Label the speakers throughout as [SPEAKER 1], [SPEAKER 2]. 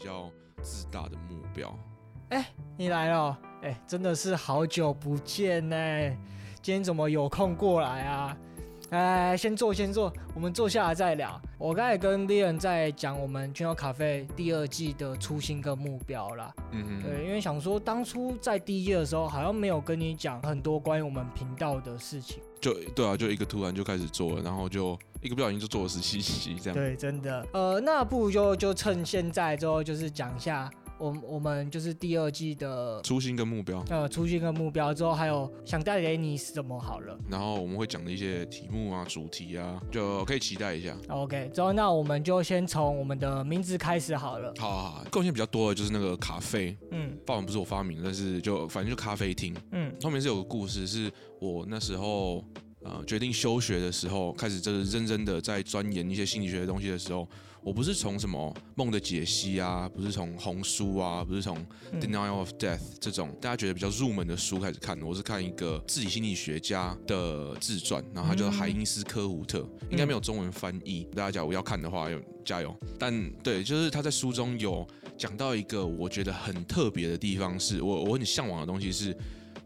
[SPEAKER 1] 比较自大的目标。
[SPEAKER 2] 哎，你来了，哎，真的是好久不见呢。今天怎么有空过来啊？哎，先坐，先坐，我们坐下来再聊。我刚才跟 Leon 在讲我们 Channel Cafe 第二季的初心跟目标啦。嗯哼，对，因为想说当初在第一季的时候，好像没有跟你讲很多关于我们频道的事情。
[SPEAKER 1] 就对啊，就一个突然就开始做了，然后就一个不小心就做了十七期这样。
[SPEAKER 2] 对，真的。呃，那不如就就趁现在之后，就是讲一下。我我们就是第二季的
[SPEAKER 1] 初心跟目标，
[SPEAKER 2] 呃，初心跟目标之后，还有想带给你什么好了。
[SPEAKER 1] 然后我们会讲的一些题目啊、主题啊，就可以期待一下。
[SPEAKER 2] OK，之后那我们就先从我们的名字开始好了。
[SPEAKER 1] 好好好，贡献比较多的就是那个咖啡，嗯，发文不是我发明的，但是就反正就咖啡厅，嗯，后面是有个故事，是我那时候。呃，决定休学的时候，开始就是认真的在钻研一些心理学的东西的时候，我不是从什么梦的解析啊，不是从红书啊，不是从 Denial of Death 这种大家觉得比较入门的书开始看的，我是看一个自己心理学家的自传，然后他叫海因斯科胡特，应该没有中文翻译，大家假如要看的话，要加油。但对，就是他在书中有讲到一个我觉得很特别的地方是，是我我很向往的东西是。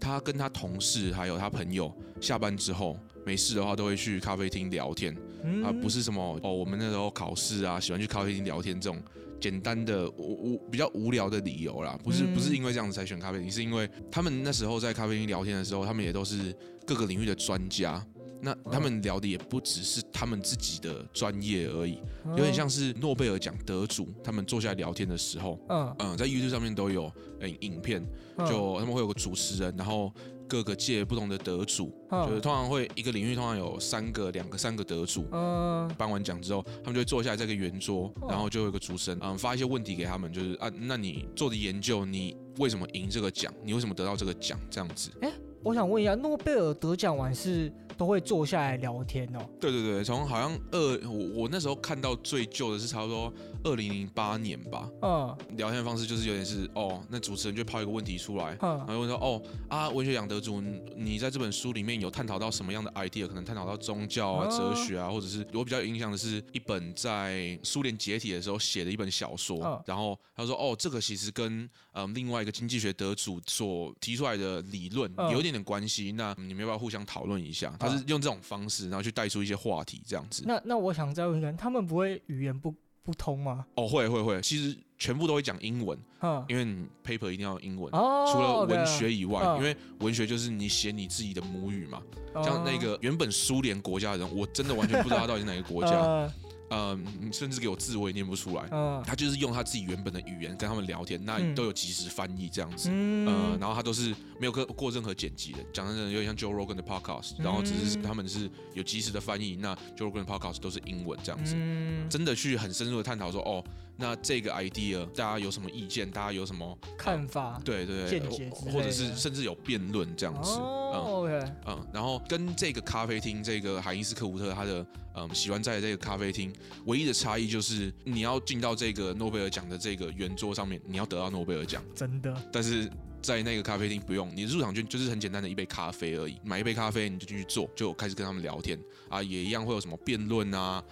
[SPEAKER 1] 他跟他同事还有他朋友下班之后没事的话，都会去咖啡厅聊天，而不是什么哦，我们那时候考试啊，喜欢去咖啡厅聊天这种简单的无无比较无聊的理由啦，不是不是因为这样子才选咖啡厅，是因为他们那时候在咖啡厅聊天的时候，他们也都是各个领域的专家。那他们聊的也不只是他们自己的专业而已，有点像是诺贝尔奖得主他们坐下来聊天的时候，嗯。嗯，在 YouTube 上面都有影影片，就他们会有个主持人，然后各个界不同的得主，就是通常会一个领域通常有三个、两个、三个得主，嗯，颁完奖之后，他们就会坐下来这个圆桌，然后就有一个主持人，嗯，发一些问题给他们，就是啊，那你做的研究，你为什么赢这个奖？你为什么得到这个奖？这样子。哎，
[SPEAKER 2] 我想问一下，诺贝尔得奖完是？都会坐下来聊天哦。
[SPEAKER 1] 对对对，从好像二我我那时候看到最旧的是差不多二零零八年吧。嗯，聊天的方式就是有点是哦，那主持人就抛一个问题出来，嗯，然后问说哦啊，文学奖得主，你在这本书里面有探讨到什么样的 idea？可能探讨到宗教啊、哲学啊，或者是我比较有印象的是一本在苏联解体的时候写的一本小说。嗯，然后他说哦，这个其实跟嗯另外一个经济学得主所提出来的理论有一点点关系。那你们要不要互相讨论一下？他是用这种方式，然后去带出一些话题，这样子。
[SPEAKER 2] 那那我想再问一下，他们不会语言不不通吗？
[SPEAKER 1] 哦，会会会，其实全部都会讲英文，嗯，因为你 paper 一定要英文，哦，除了文学以外，因为文学就是你写你自己的母语嘛。像那个原本苏联国家的人，我真的完全不知道他到底是哪个国家。呃，你甚至给我字我也念不出来。嗯，他就是用他自己原本的语言跟他们聊天，那都有及时翻译这样子。嗯，呃，然后他都是没有过过任何剪辑的，讲的有点像 Joe Rogan 的 podcast，然后只是他们是有及时的翻译，那 Joe Rogan 的 podcast 都是英文这样子。嗯，真的去很深入的探讨说，哦，那这个 idea 大家有什么意见？大家有什么
[SPEAKER 2] 看法？
[SPEAKER 1] 对对对，或者是甚至有辩论这样子。嗯，OK，嗯，然后跟这个咖啡厅，这个海因斯克胡特他的嗯喜欢在这个咖啡厅。唯一的差异就是，你要进到这个诺贝尔奖的这个圆桌上面，你要得到诺贝尔奖，
[SPEAKER 2] 真的。
[SPEAKER 1] 但是在那个咖啡厅不用，你入场券就是很简单的一杯咖啡而已，买一杯咖啡你就进去坐，就开始跟他们聊天啊，也一样会有什么辩论啊。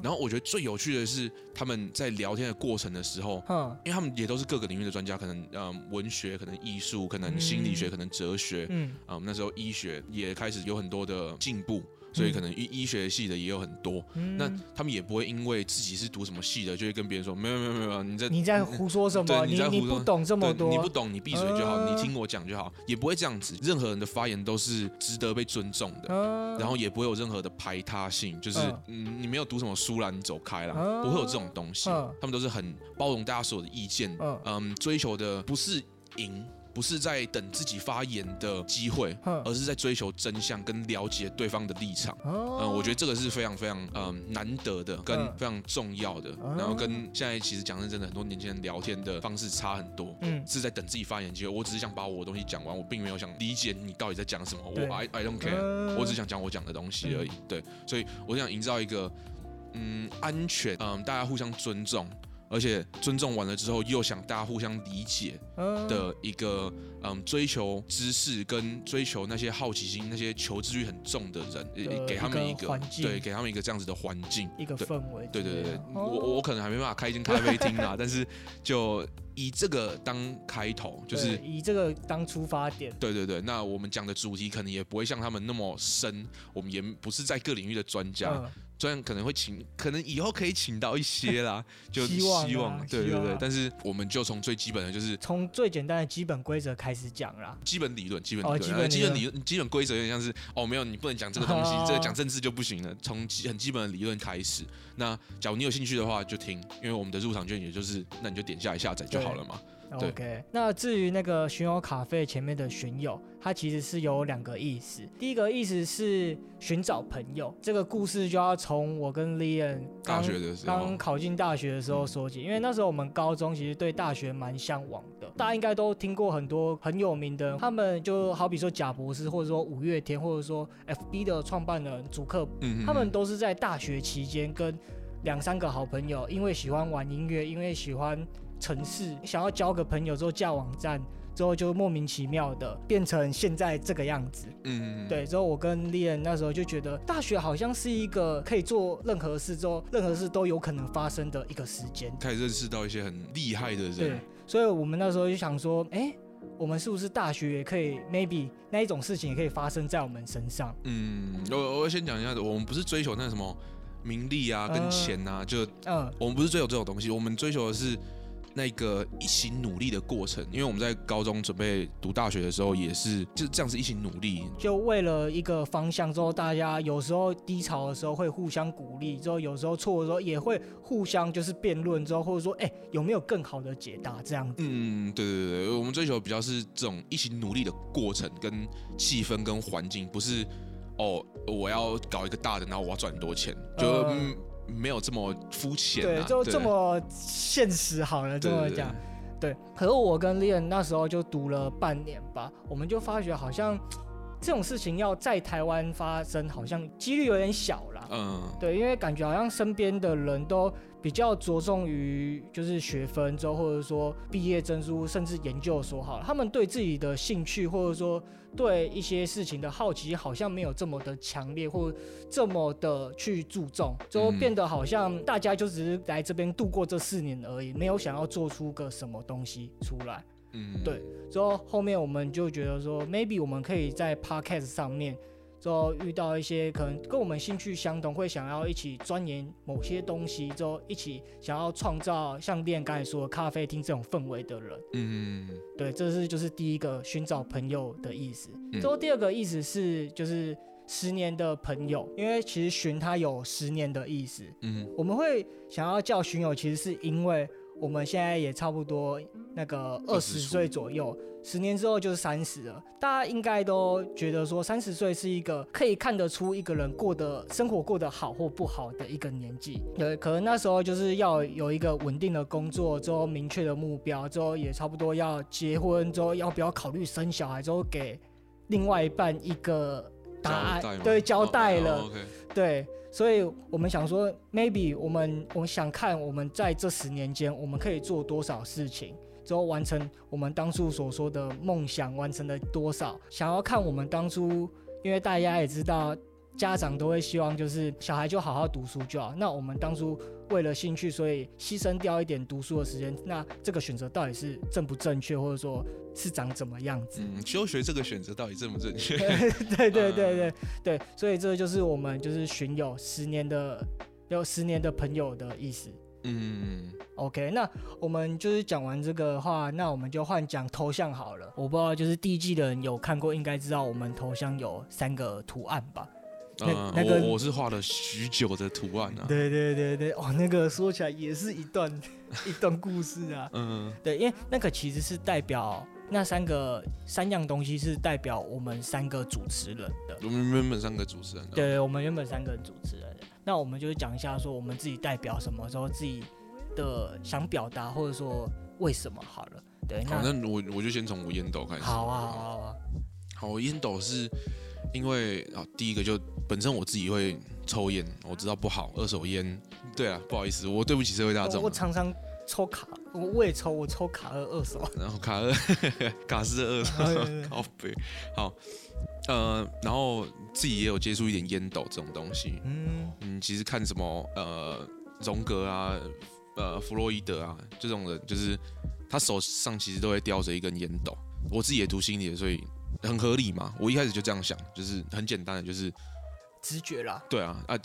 [SPEAKER 1] 然后我觉得最有趣的是他们在聊天的过程的时候，因为他们也都是各个领域的专家，可能嗯文学，可能艺术，可能心理学，可能哲学，嗯，啊那时候医学也开始有很多的进步。所以可能医医学系的也有很多，嗯、那他们也不会因为自己是读什么系的，就会跟别人说没有没有没有，你在
[SPEAKER 2] 你在胡说什么？你在胡说，你不懂这么多，
[SPEAKER 1] 你不懂你闭嘴就好，呃、你听我讲就好，也不会这样子。任何人的发言都是值得被尊重的，呃、然后也不会有任何的排他性，就是你没有读什么书啦，你走开啦，呃、不会有这种东西。呃、他们都是很包容大家所有的意见，嗯、呃、追求的不是赢。不是在等自己发言的机会，而是在追求真相跟了解对方的立场。嗯，我觉得这个是非常非常嗯难得的，跟非常重要的。然后跟现在其实讲认真的，很多年轻人聊天的方式差很多。嗯，是在等自己发言机会。我只是想把我的东西讲完，我并没有想理解你到底在讲什么。我 I I don't care，我只想讲我讲的东西而已。对，所以我想营造一个嗯安全嗯大家互相尊重。而且尊重完了之后又想大家互相理解的一个嗯，追求知识跟追求那些好奇心、那些求知欲很重的人，给他们一个对，给他们一个这样子的环境，
[SPEAKER 2] 一个氛围。
[SPEAKER 1] 对对对对，我我可能还没办法开一间咖啡厅啊，但是就。以这个当开头，就是
[SPEAKER 2] 以这个当出发点。
[SPEAKER 1] 对对对，那我们讲的主题可能也不会像他们那么深，我们也不是在各领域的专家。嗯虽然可能会请，可能以后可以请到一些啦，就希望，希望对对对，啊、但是我们就从最基本的就是
[SPEAKER 2] 从最简单的基本规则开始讲啦。
[SPEAKER 1] 基本理论，基本理论，基本基本理论，基本规则有点像是哦，没有你不能讲这个东西，哦、这个讲政治就不行了。从基很基本的理论开始，那假如你有兴趣的话就听，因为我们的入场券也就是，那你就点下来下载就好了嘛。
[SPEAKER 2] OK，那至于那个巡游卡费前面的巡游，它其实是有两个意思。第一个意思是寻找朋友，这个故事就要从我跟 Leon 刚刚考进大学的时候说起，因为那时候我们高中其实对大学蛮向往的。大家应该都听过很多很有名的，他们就好比说贾博士，或者说五月天，或者说 FB 的创办人祖克，他们都是在大学期间跟两三个好朋友，因为喜欢玩音乐，因为喜欢。城市想要交个朋友之后架网站之后就莫名其妙的变成现在这个样子。嗯，对。之后我跟 Leon 那时候就觉得大学好像是一个可以做任何事之后任何事都有可能发生的一个时间。
[SPEAKER 1] 可以认识到一些很厉害的人。
[SPEAKER 2] 对。所以我们那时候就想说，哎、欸，我们是不是大学也可以 maybe 那一种事情也可以发生在我们身上？
[SPEAKER 1] 嗯，我我先讲一下，我们不是追求那什么名利啊跟钱啊，呃、就嗯，我们不是追求这种东西，我们追求的是。那个一起努力的过程，因为我们在高中准备读大学的时候，也是就是这样子一起努力，
[SPEAKER 2] 就为了一个方向。之后大家有时候低潮的时候会互相鼓励，之后有时候错的时候也会互相就是辩论，之后或者说哎、欸、有没有更好的解答这样子。
[SPEAKER 1] 嗯，对对对，我们追求比较是这种一起努力的过程跟气氛跟环境，不是哦我要搞一个大的，然后我要赚很多钱，就。呃嗯没有这么肤浅、啊，
[SPEAKER 2] 对，就这么现实好了，这么讲，对。可是我跟 Leon 那时候就读了半年吧，我们就发觉好像这种事情要在台湾发生，好像几率有点小啦。嗯，对，因为感觉好像身边的人都。比较着重于就是学分之后，或者说毕业证书，甚至研究所好了，他们对自己的兴趣或者说对一些事情的好奇，好像没有这么的强烈，或这么的去注重，就变得好像大家就只是来这边度过这四年而已，没有想要做出个什么东西出来。嗯，对。之后后面我们就觉得说，maybe 我们可以在 podcast 上面。之后遇到一些可能跟我们兴趣相同，会想要一起钻研某些东西，之后一起想要创造像练刚才说的咖啡厅这种氛围的人。嗯，对，这是就是第一个寻找朋友的意思。之后第二个意思是就是十年的朋友，因为其实寻他有十年的意思。嗯，我们会想要叫寻友，其实是因为。我们现在也差不多那个二十岁左右，十年之后就是三十了。大家应该都觉得说，三十岁是一个可以看得出一个人过得生活过得好或不好的一个年纪。对，可能那时候就是要有一个稳定的工作，之后明确的目标，之后也差不多要结婚，之后要不要考虑生小孩，之后给另外一半一个答案，对，交代了，哦哦 okay、对。所以我们想说，maybe 我们我们想看我们在这十年间，我们可以做多少事情，之后完成我们当初所说的梦想，完成了多少？想要看我们当初，因为大家也知道。家长都会希望就是小孩就好好读书就好。那我们当初为了兴趣，所以牺牲掉一点读书的时间。那这个选择到底是正不正确，或者说是长怎么样子？
[SPEAKER 1] 嗯，休学这个选择到底正不正确？
[SPEAKER 2] 对对对对对，所以这就是我们就是巡友十年的有十年的朋友的意思。嗯，OK，那我们就是讲完这个的话，那我们就换讲头像好了。我不知道就是第一季的人有看过，应该知道我们头像有三个图案吧？
[SPEAKER 1] 那那个我，我是画了许久的图案啊。
[SPEAKER 2] 对对对对，哦，那个说起来也是一段 一段故事啊。嗯，对，因为那个其实是代表那三个三样东西是代表我们三个主持人的。
[SPEAKER 1] 我们原本三个主持人。
[SPEAKER 2] 对，我们原本三个主持人。那我们就是讲一下说我们自己代表什么，说自己的想表达，或者说为什么好了。对，
[SPEAKER 1] 好，那我我就先从我烟斗开始。
[SPEAKER 2] 好啊，好啊。
[SPEAKER 1] 好，我烟斗是。因为啊，第一个就本身我自己会抽烟，我知道不好，二手烟。对啊，不好意思，我对不起社会大众。
[SPEAKER 2] 我常常抽卡，我我也抽，我抽卡二二手，
[SPEAKER 1] 然后卡二 卡斯的二手，好背，好，呃，然后自己也有接触一点烟斗这种东西，嗯。嗯，其实看什么呃荣格啊，呃弗洛伊德啊这种人，就是他手上其实都会叼着一根烟斗，我自己也读心理的，所以很合理嘛，我一开始就这样想，就是很简单的，就是。
[SPEAKER 2] 直觉啦，
[SPEAKER 1] 对啊，啊，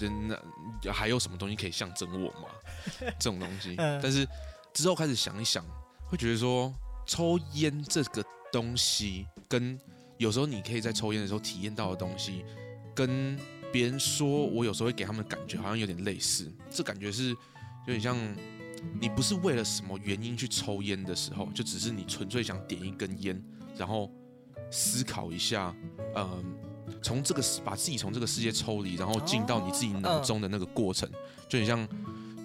[SPEAKER 1] 那还有什么东西可以象征我吗？这种东西，但是之后开始想一想，会觉得说，抽烟这个东西，跟有时候你可以在抽烟的时候体验到的东西，跟别人说我有时候会给他们的感觉好像有点类似。这感觉是有点像，你不是为了什么原因去抽烟的时候，就只是你纯粹想点一根烟，然后思考一下，嗯。从这个把自己从这个世界抽离，然后进到你自己脑中的那个过程，就很像，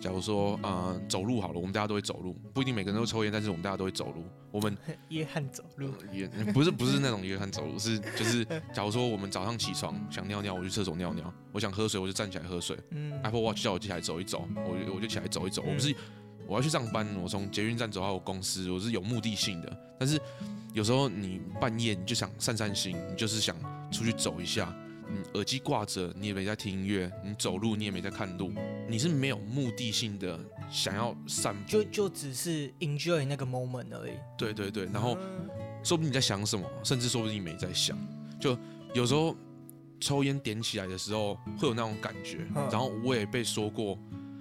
[SPEAKER 1] 假如说啊、呃，走路好了，我们大家都会走路，不一定每个人都抽烟，但是我们大家都会走路。我们
[SPEAKER 2] 约翰走路，
[SPEAKER 1] 也 不是不是那种约翰走路，是就是，假如说我们早上起床想尿尿，我去厕所尿尿；我想喝水，我就站起来喝水。嗯，Apple Watch 叫我起来走一走，我就我就起来走一走。我不是我要去上班，我从捷运站走到我公司，我是有目的性的。但是有时候你半夜你就想散散心，你就是想。出去走一下，嗯，耳机挂着，你也没在听音乐，你走路你也没在看路，你是没有目的性的想要散步，
[SPEAKER 2] 就就只是 enjoy 那个 moment 而已。
[SPEAKER 1] 对对对，然后说不定你在想什么，甚至说不定你没在想。就有时候抽烟点起来的时候会有那种感觉，然后我也被说过，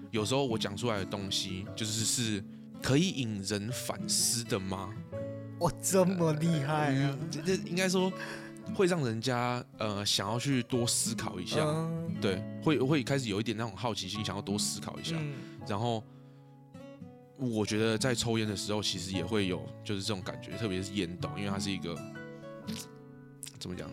[SPEAKER 1] 有时候我讲出来的东西就是是可以引人反思的吗？
[SPEAKER 2] 哇，这么厉害啊！
[SPEAKER 1] 这这应该说。会让人家呃想要去多思考一下，嗯、对，会会开始有一点那种好奇心，想要多思考一下。嗯、然后我觉得在抽烟的时候，其实也会有就是这种感觉，特别是烟斗，因为它是一个怎么讲，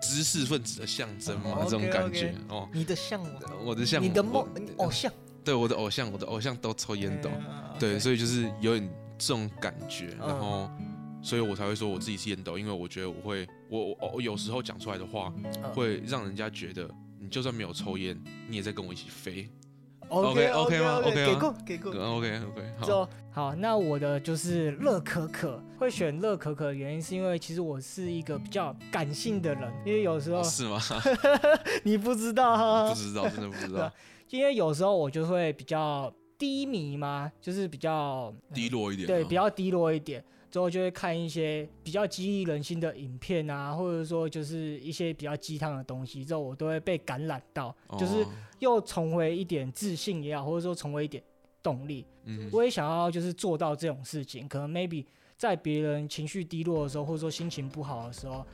[SPEAKER 1] 知识分子的象征嘛，哦、这种感觉哦。
[SPEAKER 2] 你的像
[SPEAKER 1] 我的像，
[SPEAKER 2] 你的梦，你偶像，
[SPEAKER 1] 对，我的偶像，我的偶像都抽烟斗，嗯、对，所以就是有点这种感觉，然后。嗯所以我才会说我自己是烟斗，因为我觉得我会，我我我有时候讲出来的话，会让人家觉得你就算没有抽烟，你也在跟我一起飞。
[SPEAKER 2] OK OK 吗？OK
[SPEAKER 1] 给
[SPEAKER 2] 过给过。
[SPEAKER 1] OK OK
[SPEAKER 2] 好。好，那我的就是乐可可，会选乐可可的原因是因为其实我是一个比较感性的人，因为有时候
[SPEAKER 1] 是吗？
[SPEAKER 2] 你不知道哈？
[SPEAKER 1] 不知道，真的不知道。
[SPEAKER 2] 因为有时候我就会比较低迷嘛，就是比较
[SPEAKER 1] 低落一点，
[SPEAKER 2] 对，比较低落一点。之后就会看一些比较激励人心的影片啊，或者说就是一些比较鸡汤的东西，之后我都会被感染到，就是又重回一点自信也好，或者说重回一点动力。嗯，我也想要就是做到这种事情，可能 maybe 在别人情绪低落的时候，或者说心情不好的时候，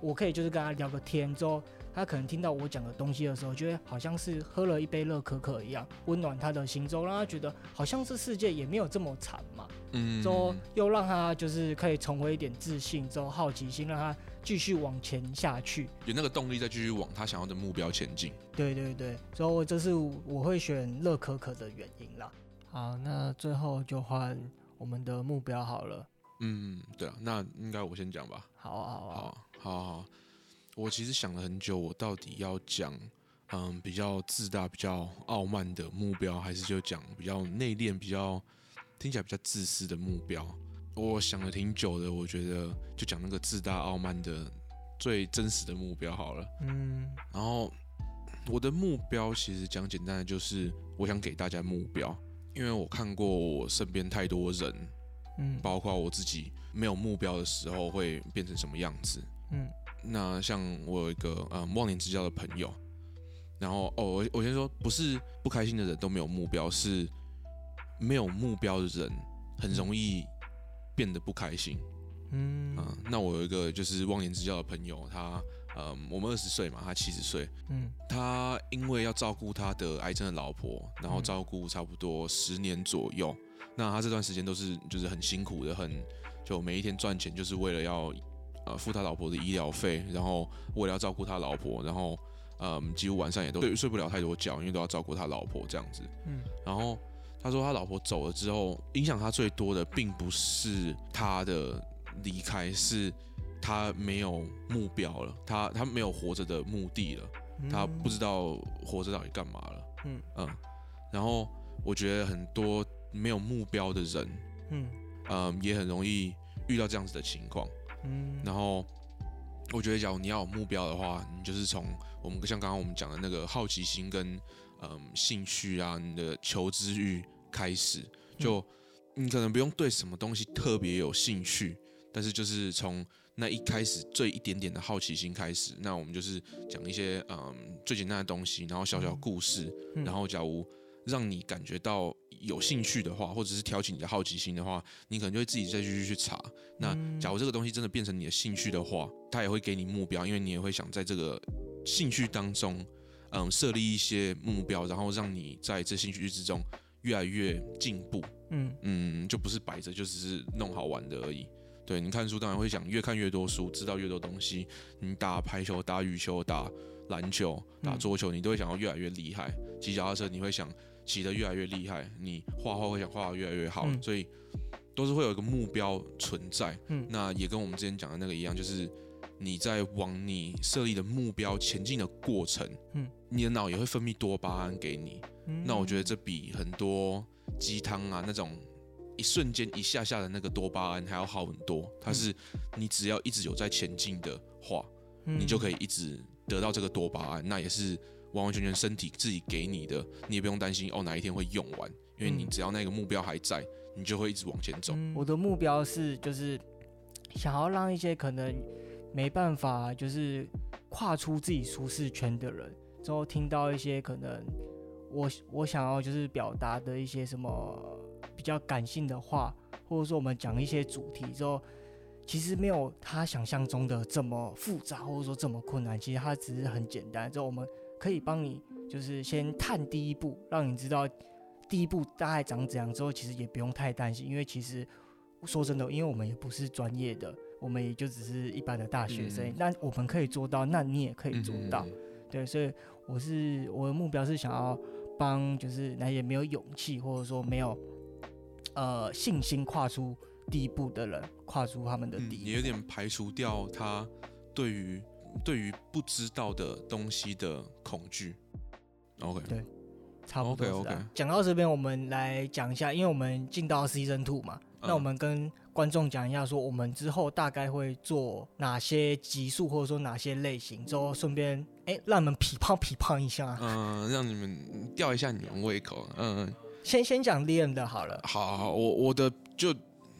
[SPEAKER 2] 我可以就是跟他聊个天之后。他可能听到我讲的东西的时候，觉得好像是喝了一杯热可可一样，温暖他的心中，让他觉得好像这世界也没有这么惨嘛。嗯，之后又让他就是可以重回一点自信，之后好奇心让他继续往前下去，
[SPEAKER 1] 有那个动力再继续往他想要的目标前进。
[SPEAKER 2] 对对对，所以这是我会选热可可的原因啦。好，那最后就换我们的目标好了。
[SPEAKER 1] 嗯，对啊，那应该我先讲吧。
[SPEAKER 2] 好啊，好啊，
[SPEAKER 1] 好，好，好。我其实想了很久，我到底要讲，嗯，比较自大、比较傲慢的目标，还是就讲比较内敛、比较听起来比较自私的目标？我想了挺久的，我觉得就讲那个自大傲慢的最真实的目标好了。嗯，然后我的目标其实讲简单的就是，我想给大家目标，因为我看过我身边太多人，嗯，包括我自己没有目标的时候会变成什么样子，嗯。那像我有一个嗯忘年之交的朋友，然后哦，我我先说，不是不开心的人都没有目标，是没有目标的人很容易变得不开心。嗯，嗯，那我有一个就是忘年之交的朋友，他嗯我们二十岁嘛，他七十岁，嗯，他因为要照顾他的癌症的老婆，然后照顾差不多十年左右，那他这段时间都是就是很辛苦的，很就每一天赚钱就是为了要。呃，付他老婆的医疗费，然后为了要照顾他老婆，然后嗯，几乎晚上也都睡睡不了太多觉，因为都要照顾他老婆这样子。嗯，然后他说他老婆走了之后，影响他最多的并不是他的离开，是他没有目标了，他他没有活着的目的了，他不知道活着到底干嘛了。嗯嗯，然后我觉得很多没有目标的人，嗯，嗯，也很容易遇到这样子的情况，嗯，然后我觉得，假如你要有目标的话，你就是从我们像刚刚我们讲的那个好奇心跟嗯、呃、兴趣啊，你的求知欲开始，就你可能不用对什么东西特别有兴趣，但是就是从那一开始最一点点的好奇心开始，那我们就是讲一些嗯最简单的东西，然后小小故事，然后假如让你感觉到有兴趣的话，或者是挑起你的好奇心的话，你可能就会自己再继续去查。那假如这个东西真的变成你的兴趣的话，它也会给你目标，因为你也会想在这个兴趣当中，嗯，设立一些目标，然后让你在这兴趣之中越来越进步。嗯嗯，就不是摆着就只是弄好玩的而已。对，你看书当然会想越看越多书，知道越多东西。你打排球、打羽球、打篮球、打桌球，你都会想要越来越厉害。骑脚踏车，你会想骑得越来越厉害。你画画会想画得越来越好。所以都是会有一个目标存在。那也跟我们之前讲的那个一样，就是你在往你设立的目标前进的过程，你的脑也会分泌多巴胺给你。那我觉得这比很多鸡汤啊那种。一瞬间一下下的那个多巴胺还要好很多，它是你只要一直有在前进的话，你就可以一直得到这个多巴胺，那也是完完全全身体自己给你的，你也不用担心哦哪一天会用完，因为你只要那个目标还在，你就会一直往前走。
[SPEAKER 2] 我的目标是就是想要让一些可能没办法就是跨出自己舒适圈的人，之后听到一些可能我我想要就是表达的一些什么。比较感性的话，或者说我们讲一些主题之后，其实没有他想象中的这么复杂，或者说这么困难。其实它只是很简单。就我们可以帮你，就是先探第一步，让你知道第一步大概长怎样。之后其实也不用太担心，因为其实说真的，因为我们也不是专业的，我们也就只是一般的大学生。那、嗯、我们可以做到，那你也可以做到。嗯、对，所以我是我的目标是想要帮，就是那些没有勇气，或者说没有。呃，信心跨出第一步的人，跨出他们的第一步，
[SPEAKER 1] 你、嗯、有点排除掉他对于对于不知道的东西的恐惧。OK，
[SPEAKER 2] 对，差不多。
[SPEAKER 1] OK，OK。
[SPEAKER 2] 讲到这边，我们来讲一下，因为我们进到 Season Two 嘛，嗯、那我们跟观众讲一下，说我们之后大概会做哪些集数，或者说哪些类型，之后顺便哎，让你们匹胖匹胖一下，
[SPEAKER 1] 嗯，让你们吊一下你们胃口，嗯嗯。
[SPEAKER 2] 先先讲 Liam 的好了。
[SPEAKER 1] 好，好，好，我我的就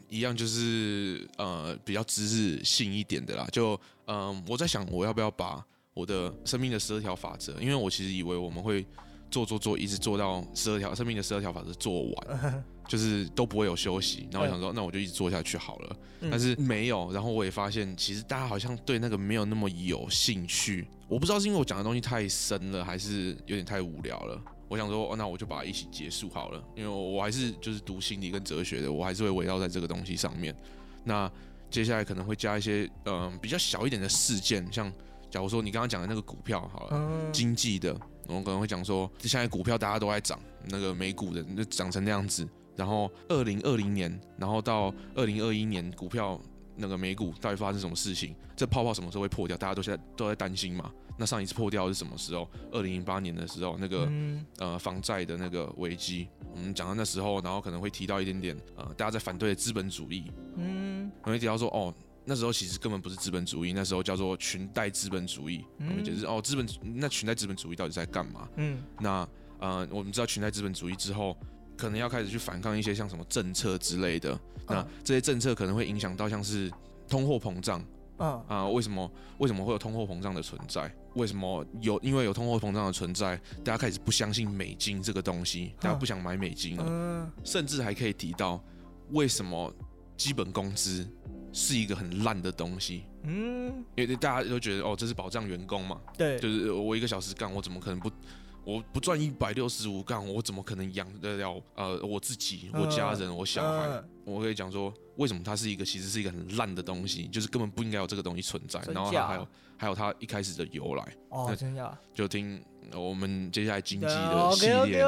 [SPEAKER 1] 一样，就是呃比较知识性一点的啦。就嗯、呃，我在想我要不要把我的生命的十二条法则，因为我其实以为我们会做做做，一直做到十二条生命的十二条法则做完，就是都不会有休息。然后我想说，那我就一直做下去好了。但是没有，然后我也发现，其实大家好像对那个没有那么有兴趣。我不知道是因为我讲的东西太深了，还是有点太无聊了。我想说，哦，那我就把它一起结束好了，因为我还是就是读心理跟哲学的，我还是会围绕在这个东西上面。那接下来可能会加一些嗯、呃、比较小一点的事件，像假如说你刚刚讲的那个股票好了，经济的，我们可能会讲说现在股票大家都在涨，那个美股的就涨成那样子，然后二零二零年，然后到二零二一年股票那个美股到底发生什么事情？这泡泡什么时候会破掉？大家都现在都在担心嘛。那上一次破掉是什么时候？二零零八年的时候，那个、嗯、呃房债的那个危机，我们讲到那时候，然后可能会提到一点点呃大家在反对的资本主义，嗯，我会提到说哦，那时候其实根本不是资本主义，那时候叫做裙带资本主义，我们解释哦资本那裙带资本主义到底在干嘛？嗯，那呃我们知道裙带资本主义之后，可能要开始去反抗一些像什么政策之类的，那这些政策可能会影响到像是通货膨胀。啊啊、呃！为什么为什么会有通货膨胀的存在？为什么有？因为有通货膨胀的存在，大家开始不相信美金这个东西，大家不想买美金了。嗯、甚至还可以提到，为什么基本工资是一个很烂的东西？嗯，因为大家都觉得哦，这是保障员工嘛。对，就是我一个小时干，我怎么可能不？我不赚一百六十五杠，我怎么可能养得了呃我自己、我家人、我小孩？嗯、我可以讲说，为什么它是一个其实是一个很烂的东西，就是根本不应该有这个东西存在。然后它还有还有它一开始的由来。哦，真的。就听。我们接下来经济的系列，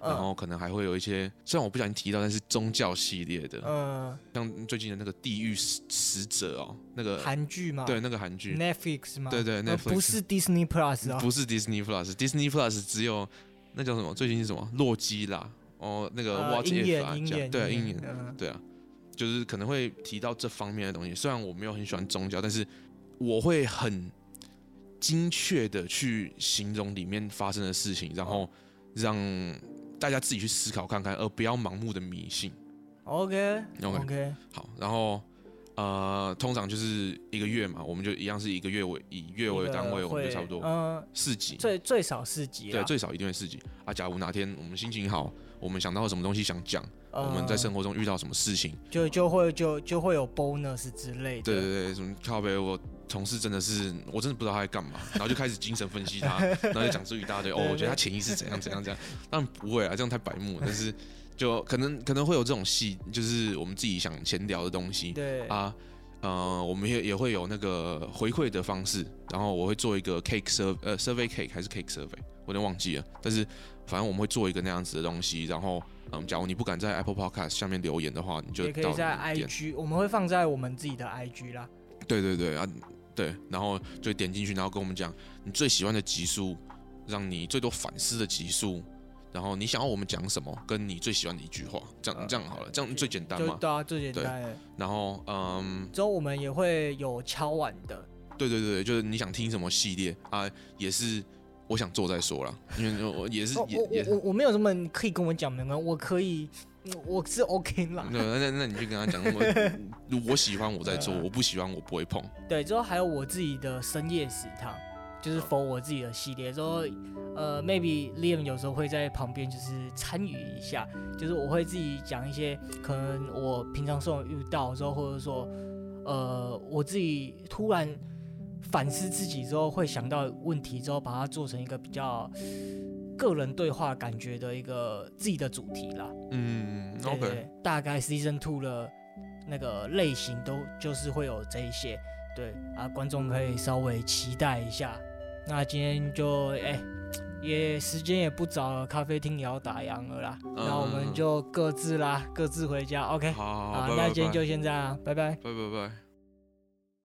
[SPEAKER 1] 然后可能还会有一些，虽然我不小心提到，但是宗教系列的，嗯，像最近的那个《地狱使使者》哦，那个
[SPEAKER 2] 韩剧吗？
[SPEAKER 1] 对，那个韩剧
[SPEAKER 2] ，Netflix 吗？
[SPEAKER 1] 对对，Netflix
[SPEAKER 2] 不是 Disney Plus 啊，
[SPEAKER 1] 不是 Disney Plus，Disney Plus 只有那叫什么？最近是什么？洛基啦，哦，那个 what if 啊，讲对啊，鹰眼，对啊，就是可能会提到这方面的东西。虽然我没有很喜欢宗教，但是我会很精确的去形容里面发生的事情，然后让大家自己去思考看看，而不要盲目的迷信。
[SPEAKER 2] OK，OK，
[SPEAKER 1] 好，然后。呃，通常就是一个月嘛，我们就一样是一个月为以月为单位，我们就差不多嗯四级，
[SPEAKER 2] 最最少四级，
[SPEAKER 1] 对，最少一定会四级啊。假如哪天我们心情好，我们想到什么东西想讲，呃、我们在生活中遇到什么事情，
[SPEAKER 2] 就就会就就会有 bonus 之类的。
[SPEAKER 1] 对对对，什么靠北，我同事真的是，我真的不知道他在干嘛，然后就开始精神分析他，然后就讲出一大堆，哦，我觉得他潜意识怎样怎样怎样，当然不会啊，这样太白目，但是。就可能可能会有这种戏，就是我们自己想闲聊的东西。
[SPEAKER 2] 对
[SPEAKER 1] 啊，呃，我们也也会有那个回馈的方式，然后我会做一个 cake survey，呃，survey cake 还是 cake survey，我有点忘记了。但是反正我们会做一个那样子的东西，然后嗯，假如你不敢在 Apple Podcast 下面留言的话，你就
[SPEAKER 2] 也可以在 IG，我们会放在我们自己的 IG 啦。
[SPEAKER 1] 对对对啊，对，然后就点进去，然后跟我们讲你最喜欢的集数，让你最多反思的集数。然后你想要我们讲什么？跟你最喜欢的一句话，这样这样好了，这样最简单嘛？
[SPEAKER 2] 对啊，最简单。
[SPEAKER 1] 然后嗯，
[SPEAKER 2] 之后我们也会有敲碗的。
[SPEAKER 1] 对对对，就是你想听什么系列啊？也是我想做再说啦，因为我也是也也
[SPEAKER 2] 我我没有什么可以跟我讲没关系，我可以我是 OK 啦。
[SPEAKER 1] 那那那你就跟他讲，我 我喜欢我在做，我不喜欢我不会碰。
[SPEAKER 2] 对，之后还有我自己的深夜食堂。就是 for 我自己的系列，说呃，maybe Liam 有时候会在旁边就是参与一下，就是我会自己讲一些可能我平常生活遇到之后，或者说呃，我自己突然反思自己之后会想到问题之后，把它做成一个比较个人对话感觉的一个自己的主题啦。
[SPEAKER 1] 嗯
[SPEAKER 2] ，OK，大概 Season Two 的那个类型都就是会有这一些，对啊，观众可以稍微期待一下。那今天就哎、欸，也时间也不早了，咖啡厅也要打烊了啦。那、嗯、我们就各自啦，各自回家。OK，
[SPEAKER 1] 好，好，好，
[SPEAKER 2] 那今天就先这样，拜拜，
[SPEAKER 1] 拜拜拜。